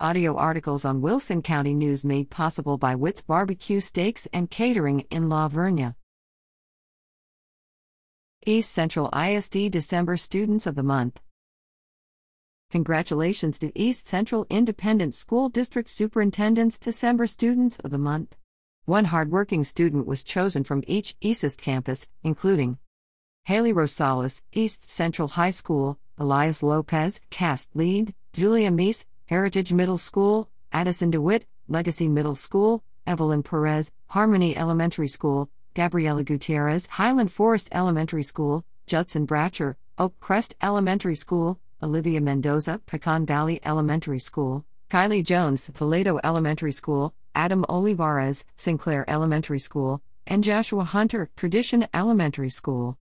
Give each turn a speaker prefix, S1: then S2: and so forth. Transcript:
S1: Audio articles on Wilson County News made possible by Witt's Barbecue Steaks and Catering in La Vernia. East Central ISD December Students of the Month. Congratulations to East Central Independent School District Superintendent's December Students of the Month. One hardworking student was chosen from each ECISD campus, including Haley Rosales, East Central High School, Elias Lopez, CAST Lead, Julia Meese, Heritage Middle School, Addison DeWitt, Legacy Middle School, Evelyn Perez, Harmony Elementary School, Gabriela Gutierrez, Highland Forest Elementary School, Judson Bratcher, Oak Crest Elementary School, Olivia Mendoza, Pecan Valley Elementary School, Kylie Jones, Toledo Elementary School, Adam Olivares, Sinclair Elementary School, and Joshua Hunter, Tradition Elementary School.